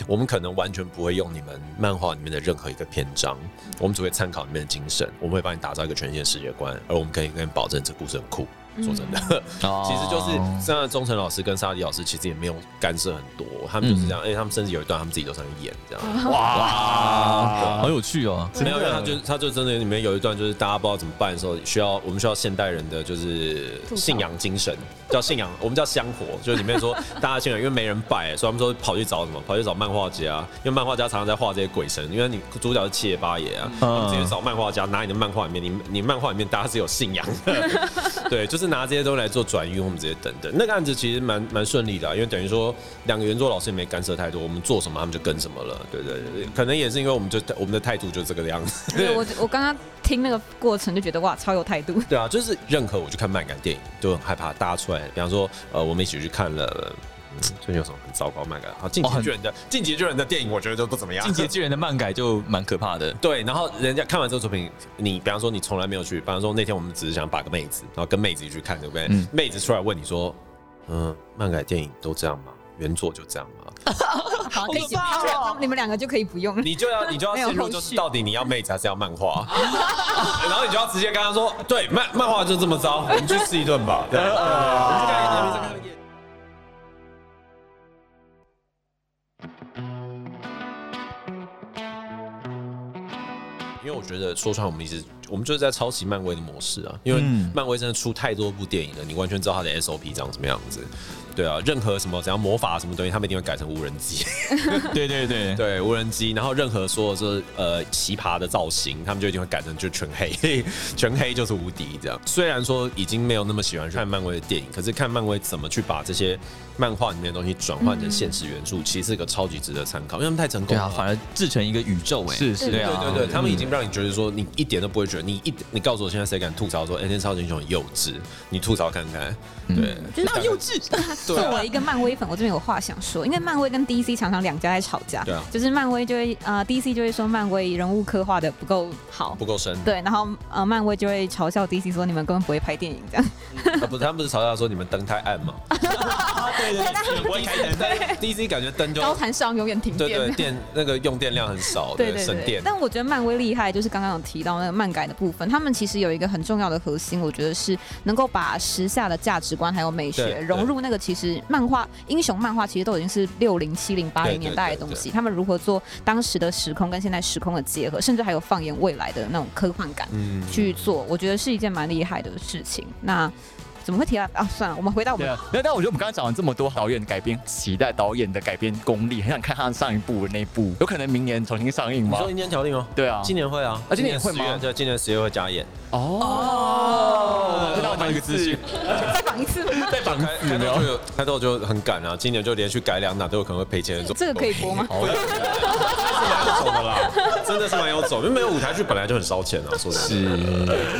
我们可能完全不会用你们漫画里面的任何一个篇章，我们只会参考里面的精神，我们会帮你打造一个全新的世界观，而我们可以跟你保证这故事很酷。说真的，*laughs* 其实就是像钟诚老师跟沙迪老师，其实也没有干涉很多，他们就是这样。哎，他们甚至有一段，他们自己都上去演这样。哇，好有趣哦！没有，他就他就真的里面有一段，就是大家不知道怎么办的时候，需要我们需要现代人的就是信仰精神，*laughs* 叫信仰，我们叫香火。就里面说大家信仰，因为没人拜，所以他们说跑去找什么？跑去找漫画家，因为漫画家常常在画这些鬼神。因为你主角是七爷八爷啊，他们直接找漫画家，拿你的漫画里面，你你漫画里面大家是有信仰的，*laughs* 对，就是拿这些东西来做。转运，我们直接等等。那个案子其实蛮蛮顺利的，因为等于说两个原作老师也没干涉太多，我们做什么他们就跟什么了。对对对，可能也是因为我们就我们的态度就是这个样子。对我我刚刚听那个过程就觉得哇，超有态度。对啊，就是任何我去看漫感电影都很害怕大家出来，比方说呃，我们一起去看了。最近有什么很糟糕漫改？好，进击巨人的进击巨人的电影，我觉得都不怎么样。进击巨人的漫改就蛮可怕的。*laughs* 对，然后人家看完这个作品，你比方说你从来没有去，比方说那天我们只是想把个妹子，然后跟妹子一起去看，对不对？妹子出来问你说：“嗯，漫改电影都这样吗？原作就这样吗？”好，可以你们两个就可以不用。*laughs* 你就要你就要陷入，就是到底你要妹子还是要漫画？*laughs* 然后你就要直接跟他说：“对，漫漫画就这么糟，我们去吃一顿吧。”对。因为我觉得说穿，我们一直我们就是在抄袭漫威的模式啊。因为漫威真的出太多部电影了，你完全知道它的 SOP 长什么样子。对啊，任何什么只要魔法什么东西，他们一定会改成无人机。*laughs* 对对对对，无人机。然后任何说是呃奇葩的造型，他们就一定会改成就全黑，*laughs* 全黑就是无敌这样。虽然说已经没有那么喜欢看漫威的电影，可是看漫威怎么去把这些漫画里面的东西转换成现实元素，其实是一个超级值得参考，因为他们太成功了，反而制成一个宇宙哎。是是，对对对，他们已经让你觉得说你一点都不会觉得你一你告诉我现在谁敢吐槽说 n 天超级英雄很幼稚，你吐槽看看，*laughs* 对，觉得幼稚。作为一个漫威粉，我这边有话想说，因为漫威跟 DC 常常两家在吵架，对啊，就是漫威就会呃 DC 就会说漫威人物刻画的不够好，不够深，对，然后呃漫威就会嘲笑 DC 说你们根本不会拍电影这样，啊不是，他们不是嘲笑说你们灯太暗吗？对 *laughs* 对对，我开灯，DC 感觉灯就高谈上永远停电，对对，电那个用电量很少，对省电。但我觉得漫威厉害，就是刚刚有提到那个漫改的部分，他们其实有一个很重要的核心，我觉得是能够把时下的价值观还有美学融入那个其实漫画英雄。漫画其实都已经是六零、七零、八零年代的东西，他们如何做当时的时空跟现在时空的结合，甚至还有放眼未来的那种科幻感去做，我觉得是一件蛮厉害的事情。那怎么会提到啊？算了，我们回到我们。那但我觉得我们刚才讲了这么多导演改编，期待导演的改编功力，很想看他上一部那部，有可能明年重新上映吗？你说《阴间条例》吗？对啊，今年会啊，啊，今年会吗？对，今年十月会加演。哦，知道吗？一个资讯，再绑一次，再绑一次，没有？开头就很赶啊，今年就连续改两档，都有可能会赔钱的。这个可以播吗？是蛮有走的啦，真的是蛮有走，因为没有舞台剧本来就很烧钱啊，说的是，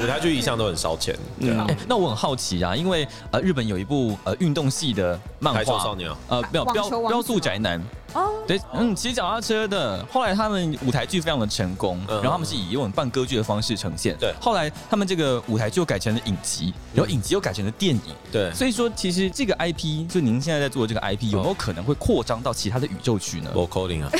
舞台剧一向都很烧钱。对啊，那我很好奇啊，因为呃，日本有一部呃运动系的漫画，少年。呃，没有标标速宅男。哦，对，嗯，骑脚踏车的，后来他们舞台剧非常的成功，然后他们是以一种半歌剧的方式呈现。对，后来他们这个舞台剧又改成了影集，然后影集又改成了电影。对，所以说其实这个 IP 就您现在在做的这个 IP 有没有可能会扩张到其他的宇宙区呢？我 calling 啊。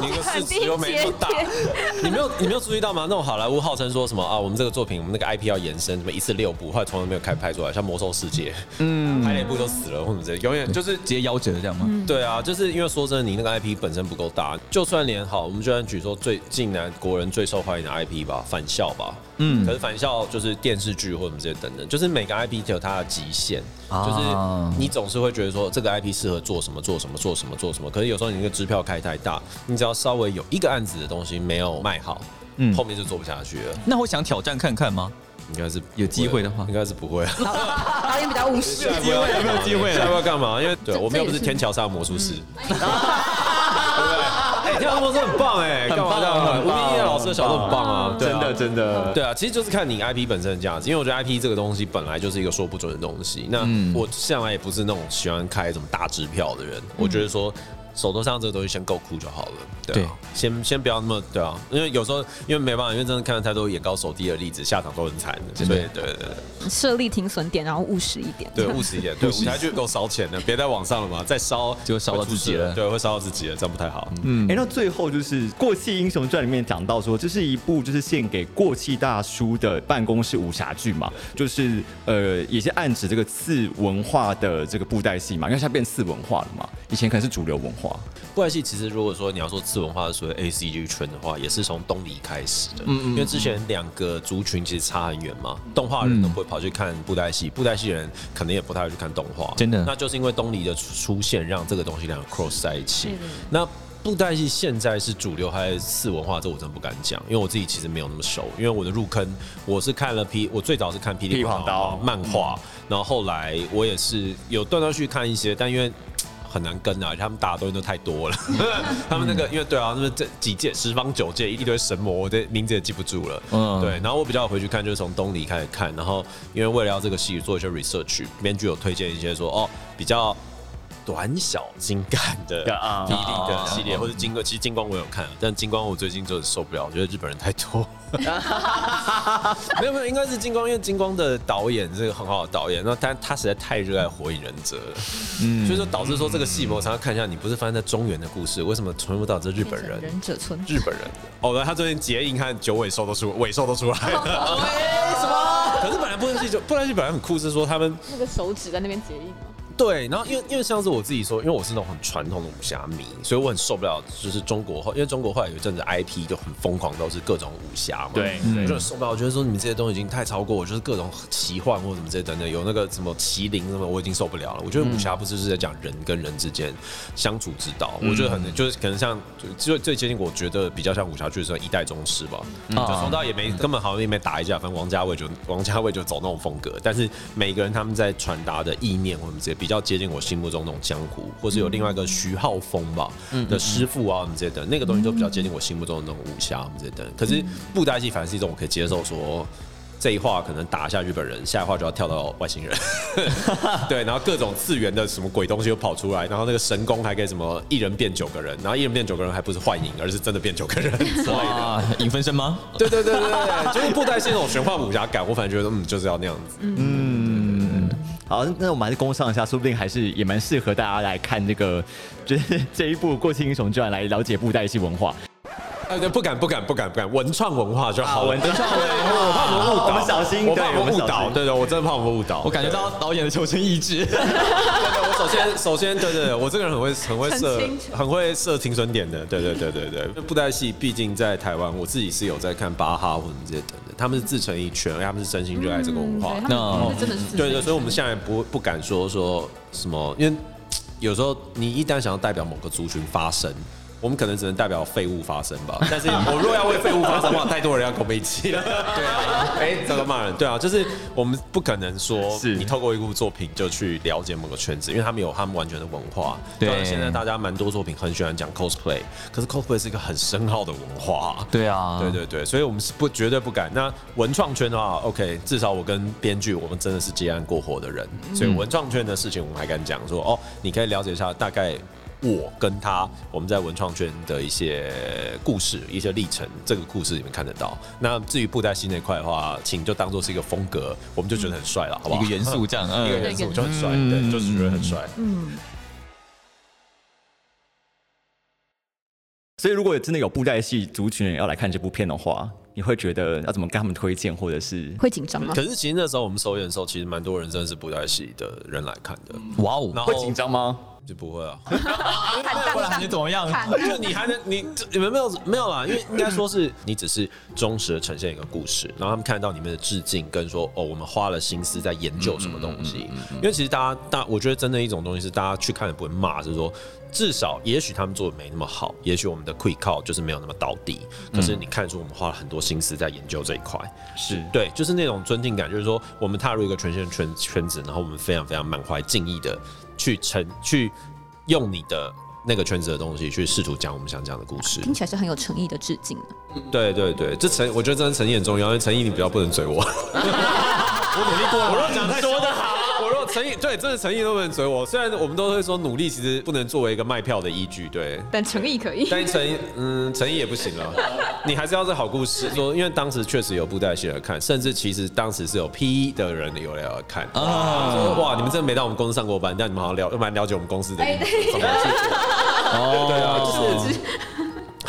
你个市值又没那么大，*laughs* 你没有你没有注意到吗？那种好莱坞号称说什么啊？我们这个作品，我们那个 IP 要延伸，什么一次六部，后来从来没有开拍出来，像《魔兽世界》，嗯，拍了一部都死了，或者这永远就是直接夭折这样吗？对啊，就是因为说真的，你那个 IP 本身不够大，就算连好，我们就算举说最近来国人最受欢迎的 IP 吧，《返校》吧，嗯，可是《返校》就是电视剧或者这些等等，就是每个 IP 都有它的极限，就是你总是会觉得说这个 IP 适合做什么做什么做什么做什么，可是有时候你那个支票开太大，你只要稍微有一个案子的东西没有卖好，嗯，后面就做不下去了。那我想挑战看看吗？应该是有机会的话应该是不会。*laughs* 导演比较务实。有机会有没有机会？下一步要干嘛？因为对我们又不是天桥上的魔术师，对不对？哎，天桥上魔术很棒哎，干嘛这样？很棒吴明业老师的小说很棒啊真的真的，对啊，其实就是看你 IP 本身的价值，因为我觉得 IP 这个东西本来就是一个说不准的东西。那我向来也不是那种喜欢开什么大支票的人，我觉得说。手头上这个东西先够酷就好了，对啊，先先不要那么对啊，因为有时候因为没办法，因为真的看了太多眼高手低的例子，下场都很惨的，所以对对对。设立停损点，然后务实一点。对务实一点，对舞台剧够烧钱的，别在网上了嘛，*laughs* 再烧就烧到自己了对，会烧到自己了，这样不太好。嗯，哎，那最后就是《过气英雄传》里面讲到说，这是一部就是献给过气大叔的办公室武侠剧嘛，就是呃，也是暗指这个次文化的这个布袋戏嘛，因为它变次文化了嘛，以前可能是主流文化。布袋戏其实如果说你要说次文化的所谓 A C G 圈的话，也是从东离开始的。嗯嗯。因为之前两个族群其实差很远嘛，动画人都不会跑去看布袋戏，布袋戏人可能也不太会去看动画。真的那就是因为东离的出现，让这个东西两个 cross 在一起对对对。那布袋戏现在是主流还是次文化？这我真不敢讲，因为我自己其实没有那么熟。因为我的入坑，我是看了 P，我最早是看霹雳狂刀漫画，然后后来我也是有断断续续看一些，但因为。很难跟啊，他们打的东西都太多了。*laughs* 他们那个，因为对啊，那么这几届十方九届一堆神魔，我的名字也记不住了。嗯对。然后我比较回去看，就是从东离开始看，然后因为为了要这个戏做一些 research，编剧有推荐一些说哦比较短小精干的 *laughs* 啊霹雳的系列，或者金光，其实金光我有看，但金光我最近就是受不了，我觉得日本人太多。*laughs* 没有没有，应该是金光，因为金光的导演是个很好的导演，那但他实在太热爱火影忍者了，嗯，所以说导致说这个戏我常常看一下，你不是发生在中原的故事，为什么全部导致日本人？忍者村。日本人哦，对，他最近结印看九尾兽都出尾兽都出来了，*laughs* 为什么？可是本来布袋戏就布袋戏本来很酷，是说他们那个手指在那边结印吗？对，然后因为因为像是我自己说，因为我是那种很传统的武侠迷，所以我很受不了，就是中国后，因为中国后来有一阵子 IP 就很疯狂，都是各种武侠嘛，对我就很受不了，我觉得说你们这些东西已经太超过我，就是各种奇幻或什么这些等等，有那个什么麒麟什么，我已经受不了了。我觉得武侠不是是在讲人跟人之间相处之道，我觉得很就是可能像就最接近我觉得比较像武侠剧的时候一代宗师吧，就说到也没根本好像也没打一架，反正王家卫就王家卫就走那种风格，但是每个人他们在传达的意念或者这些比较接近我心目中那种江湖，或是有另外一个徐浩峰吧的师傅啊什么这些等，那个东西都比较接近我心目中的那种武侠我们这些等。可是布袋戏反而是一种我可以接受说。这一话可能打一下日本人，下一话就要跳到外星人，*laughs* 对，然后各种次元的什么鬼东西又跑出来，然后那个神功还可以什么一人变九个人，然后一人变九个人还不是幻影，而是真的变九个人之类的。影分身吗？对对对对对，就是布袋戏那种玄幻武侠感，我反正觉得嗯就是要那样子。嗯，好，那我们还是工商一下，说不定还是也蛮适合大家来看这个，就 *laughs* 是这一部《过气英雄传》来了解布袋戏文化。哎，对，不敢不敢不敢不敢，文创文化就好。文创文化我怕我们误导，我们小心我怕我们误导，对对，我真的怕我们误导。我感觉到导演的求生意志。对，我首先首先对对对，我这个人很会很会设很会设停损点的，对对对对对。布袋戏毕竟在台湾，我自己是有在看巴哈或者这些的，他们是自成一圈，而且他们是真心热爱这个文化对，。他们他们真的是自对对，所以我们现在不不敢说说什么，因为 *tsk* 有时候你一旦想要代表某个族群发声。我们可能只能代表废物发声吧，*laughs* 但是我若要为废物发声的话，太多人要跟我们一起了。*laughs* 对啊，哎，这个骂人，对啊，就是我们不可能说是你透过一部作品就去了解某个圈子，因为他们有他们完全的文化。对当然现在大家蛮多作品很喜欢讲 cosplay，可是 cosplay 是一个很深奥的文化。对啊，对对对，所以我们是不绝对不敢。那文创圈的话，OK，至少我跟编剧，我们真的是接案过活的人，所以文创圈的事情我们还敢讲说，哦，你可以了解一下大概。我跟他，我们在文创圈的一些故事、一些历程，这个故事里面看得到。那至于布袋戏那块的话，请就当做是一个风格，我们就觉得很帅了，好不好？一个元素这样，一个嗯，元素就很帅，对，就是觉得很帅。嗯所以，如果真的有布袋戏族群人要来看这部片的话，你会觉得要怎么跟他们推荐，或者是会紧张吗？可是其实那时候我们首演的时候，其实蛮多人真的是布袋戏的人来看的。哇哦，然后会紧张吗？就不会啊。*laughs* 不然你怎么样？就你还能你你们没有没有啦，因为应该说是你只是忠实的呈现一个故事，然后他们看到你们的致敬，跟说哦，我们花了心思在研究什么东西。因为其实大家大，我觉得真的一种东西是大家去看也不会骂，就是说至少也许他们做的没那么好，也许我们的 quick call 就是没有那么到底，可是你看出我们花了很多心思在研究这一块。是对，就是那种尊敬感，就是说我们踏入一个全新的圈圈子，然后我们非常非常满怀敬意的去成去用你的那个圈子的东西去试图讲我们想讲的故事。听起来是很有诚意的致敬的。对对对，这诚我觉得真的诚意很重要，因为诚意你比较不能追我。*laughs* 我努力过了，我要讲太说的好，我若诚意对，真的诚意都不能追我。虽然我们都会说努力其实不能作为一个卖票的依据，对。但诚意可以。但诚意，嗯，诚意也不行了。你还是要是好故事，说，因为当时确实有布袋戏来看，甚至其实当时是有 P 的人有来看啊。说哇，你们真的没到我们公司上过班，但你们好像了蛮了解我们公司的 *laughs* 怎么去做。哦，对啊，就是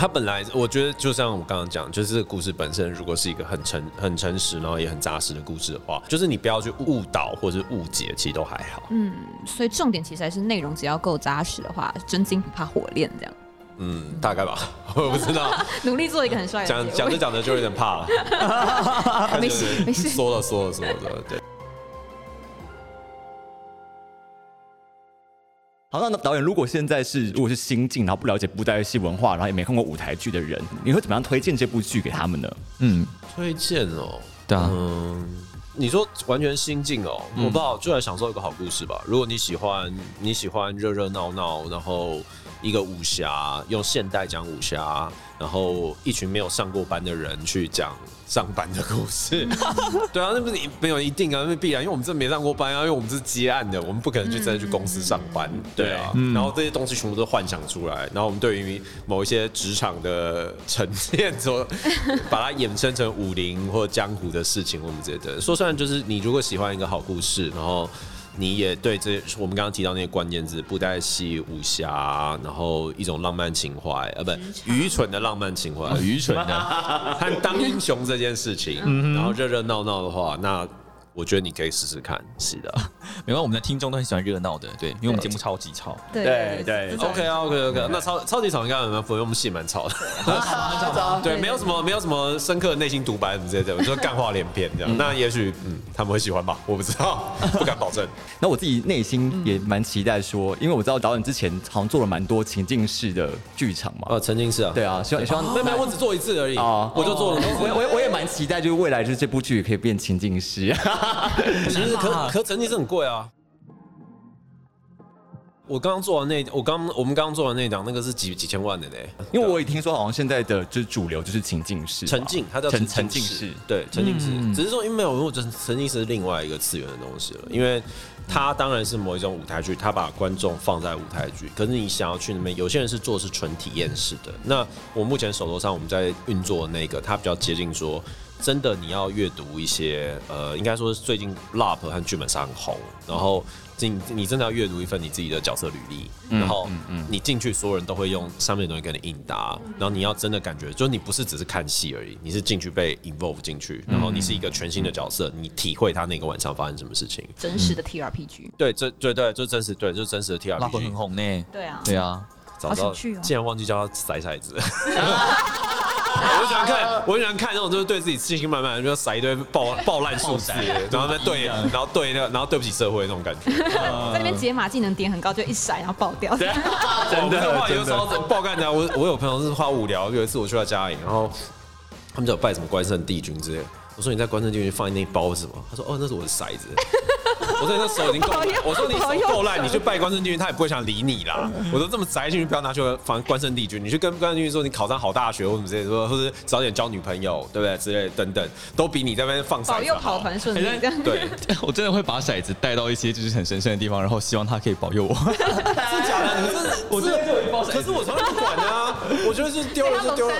他本来我觉得就像我刚刚讲，就是这个故事本身如果是一个很诚、很诚实，然后也很扎实的故事的话，就是你不要去误导或者是误解，其实都还好。嗯，所以重点其实还是内容，只要够扎实的话，真金不怕火炼这样。嗯，大概吧，我不知道。*laughs* 努力做一个很帅的。讲讲着讲着就有点怕了。*laughs* *laughs* 没事没事，说了说了说了，对。好，那导演，如果现在是如果是新进，然后不了解布袋戏文化，然后也没看过舞台剧的人，你会怎么样推荐这部剧给他们呢？嗯，推荐哦，对啊，嗯，你说完全新进哦，我不知道，就来享受一个好故事吧。如果你喜欢你喜欢热热闹闹，然后一个武侠用现代讲武侠，然后一群没有上过班的人去讲。上班的故事，*laughs* 对啊，那不是没有一定啊，那必然，因为我们这没上过班啊，因为我们这是接案的，我们不可能去真的去公司上班，对啊，然后这些东西全部都幻想出来，然后我们对于某一些职场的 *laughs* 呈现，说把它衍生成武林或江湖的事情，我们觉得说，虽然就是你如果喜欢一个好故事，然后。你也对这我们刚刚提到那些关键字，布袋戏、武侠，然后一种浪漫情怀，呃，不，愚蠢的浪漫情怀，愚蠢的，和当英雄这件事情，然后热热闹闹的话，那。我觉得你可以试试看，是的，*laughs* 没关系我们的听众都很喜欢热闹的，对，因为我们节目超级吵，对对，OK 啊，OK OK，那超超级吵应该很蛮符合我们戏蛮吵的，很吵 *laughs* 对，没有什么没有什么深刻的内心独白什么之类的，就干话连篇这样，那也许嗯他们会喜欢吧，我不知道，*laughs* 不敢保证。那我自己内心也蛮期待说，因为我知道导演之前好像做了蛮多情境式的剧场嘛，呃，沉浸式啊，对啊，希望希望，没没，我只做一次而已啊，我就做了，我我我也蛮期待，就是未来就是这部剧可以变情境式。*laughs* 其实可可成绩是很贵啊。我刚刚做完那，我刚我们刚刚做完那档，那个是几几千万的嘞。因为我也听说，好像现在的就是主流就是情境式，沉浸，它叫沉沉浸式，对，沉浸式。只是说，因为没有，因为沉浸式是另外一个次元的东西了。因为它当然是某一种舞台剧，它把观众放在舞台剧。可是你想要去那边，有些人是做是纯体验式的。那我目前手头上我们在运作的那个，它比较接近说。真的，你要阅读一些，呃，应该说是最近 LAP 和剧本杀很红，然后进你真的要阅读一份你自己的角色履历，然后你进去，所有人都会用上面的东西跟你应答，然后你要真的感觉，就是你不是只是看戏而已，你是进去被 involve 进去，然后你是一个全新的角色，你体会他那个晚上发生什么事情，真实的 T R P G，对，这对对，就真实，对，就真实的 T R P G，很红呢，对啊，对啊，好想去哦，竟然忘记叫他骰骰子。*laughs* *laughs* *laughs* 我喜欢看，我喜欢看那种就是对自己信心满满，就撒一堆爆爆烂数字，然后再对，然后对那个，然后对不起社会那种感觉。*laughs* 在那边解码技能点很高，就一甩然后爆掉。*laughs* 真的，有时候爆干的。我我有朋友是花无聊，有一次我去他家里，然后他们就有拜什么关圣帝君之类。我说你在关圣帝君放那包是什么？他说哦，那是我的骰子。我说你那手已经够，*laughs* 我说你手够烂，你去拜关圣帝君，他也不会想理你啦。我说这么宅进去，不要拿去放关圣帝君，你去跟关圣帝君说你考上好大学或什么之类，说 *laughs* 或者早点交女朋友，对不对？之类等等，都比你在那边放保佑跑团顺利。对，*laughs* 我真的会把骰子带到一些就是很神圣的地方，然后希望他可以保佑我。是假的？你真的？我真的有一包可是我从来不管啊，我觉得是丢了就丢了，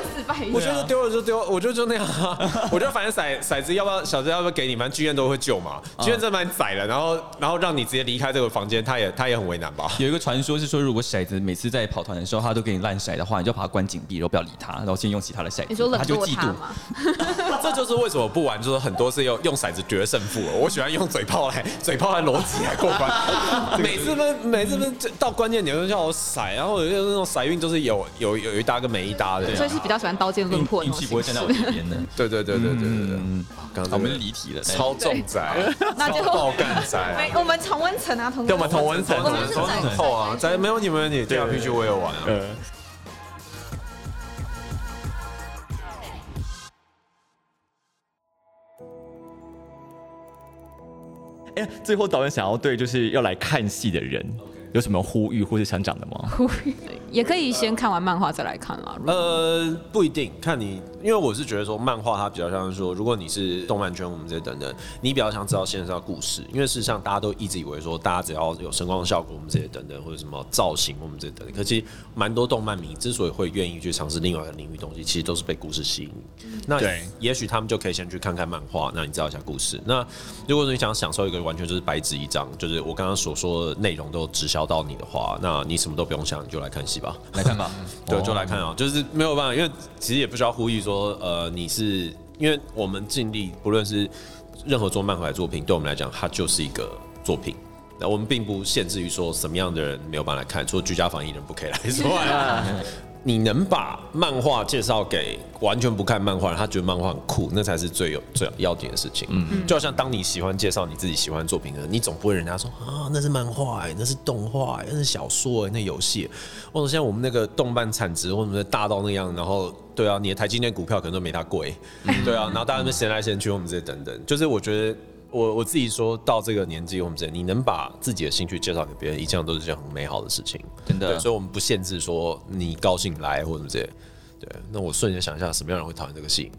我觉得丢了就丢，我觉得就那样啊。我觉得反正骰骰子要不要小子要不要给你，反正剧院都会救嘛。剧院这把你宰了，然后然后让你直接离开这个房间，他也他也很为难吧。有一个传说是说，如果骰子每次在跑团的时候，他都给你烂骰的话，你就把它关紧闭，然后不要理他，然后先用其他的骰子。你说冷就嫉妒吗？*laughs* 这就是为什么不玩，就是很多是用用骰子决胜负。我喜欢用嘴炮来嘴炮来逻辑来过关。*laughs* 每次分每次分到关键点就叫我骰，然后有些那种骰运就是有有有一搭跟没一搭的，所以是比较喜欢刀剑论破，运气不会站在我这边的。对对对对对对对。刚刚我们离题了，超重仔，那就爆干仔。我们同温层啊，同对，我们同温层，我们是仔后啊，仔没有你没有你，对啊，PG 我也有玩啊。哎，最后导演想要对就是要来看戏的人。有什么呼吁或是想讲的吗？呼吁也可以先看完漫画再来看啦。呃，不一定，看你，因为我是觉得说漫画它比较像是说，如果你是动漫圈，我们这些等等，你比较想知道现在的故事，因为事实上大家都一直以为说，大家只要有声光效果，我们这些等等，或者什么造型，我们这些等等。可其实蛮多动漫迷之所以会愿意去尝试另外一个领域东西，其实都是被故事吸引。那也许他们就可以先去看看漫画，那你知道一下故事。那如果你想享受一个完全就是白纸一张，就是我刚刚所说的内容都直销。到你的话，那你什么都不用想，你就来看戏吧，来看吧。*laughs* 对，就来看啊，就是没有办法，因为其实也不需要呼吁说，呃，你是因为我们尽力，不论是任何做漫画的作品，对我们来讲，它就是一个作品。那我们并不限制于说什么样的人没有办法来看，除了居家防疫人不可以来之外。*laughs* 你能把漫画介绍给完全不看漫画，他觉得漫画很酷，那才是最有最要紧的事情。嗯，就好像当你喜欢介绍你自己喜欢作品的，你总不会人家说啊，那是漫画哎，那是动画哎，那是小说哎，那游戏。或者现在我们那个动漫产值或者大到那样，然后对啊，你的台积电股票可能都没它贵，对啊，然后大家都闲来闲去，我们这些等等，就是我觉得。我我自己说到这个年纪，我们这你能把自己的兴趣介绍给别人，一向都是件很美好的事情，真的。所以，我们不限制说你高兴来或者这些。对，那我瞬间想一下，什么样人会讨厌这个戏？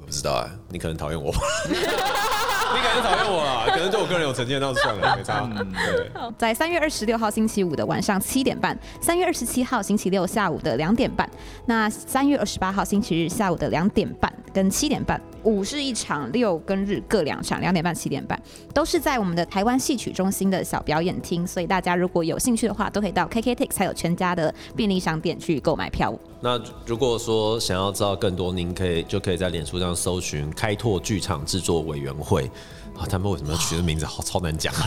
我不知道哎，你可能讨厌我。*laughs* 你可能讨厌我啊，可能对我个人有成见，那就算了，没差。对，在三月二十六号星期五的晚上七点半，三月二十七号星期六下午的两点半，那三月二十八号星期日下午的两点半跟七点半，五是一场，六跟日各两场，两点半、七点半，都是在我们的台湾戏曲中心的小表演厅，所以大家如果有兴趣的话，都可以到 KKTix 还有全家的便利商店去购买票。那如果说想要知道更多，您可以就可以在脸书上搜寻“开拓剧场制作委员会”。啊，他们为什么要取这名字好超难讲？*laughs*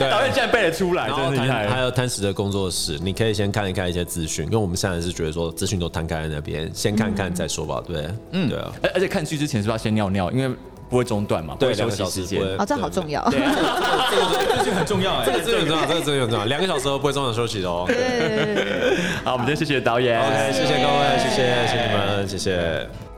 导演竟然背得出来，真厉害！还有贪食的工作室，你可以先看一看一些资讯，因为我们现在是觉得说资讯都摊开在那边，先看看再说吧，对，嗯，对啊。而而且看剧之前是不是要先尿尿？因为不会中断嘛，对，休息时间。哦，这好重要。对，这个这个很重要，这个真的很重要，这个真的很重要。两个小时都不会中断休息的哦。好，我们先谢谢导演，OK，谢谢各位，谢谢，谢谢你们，谢谢。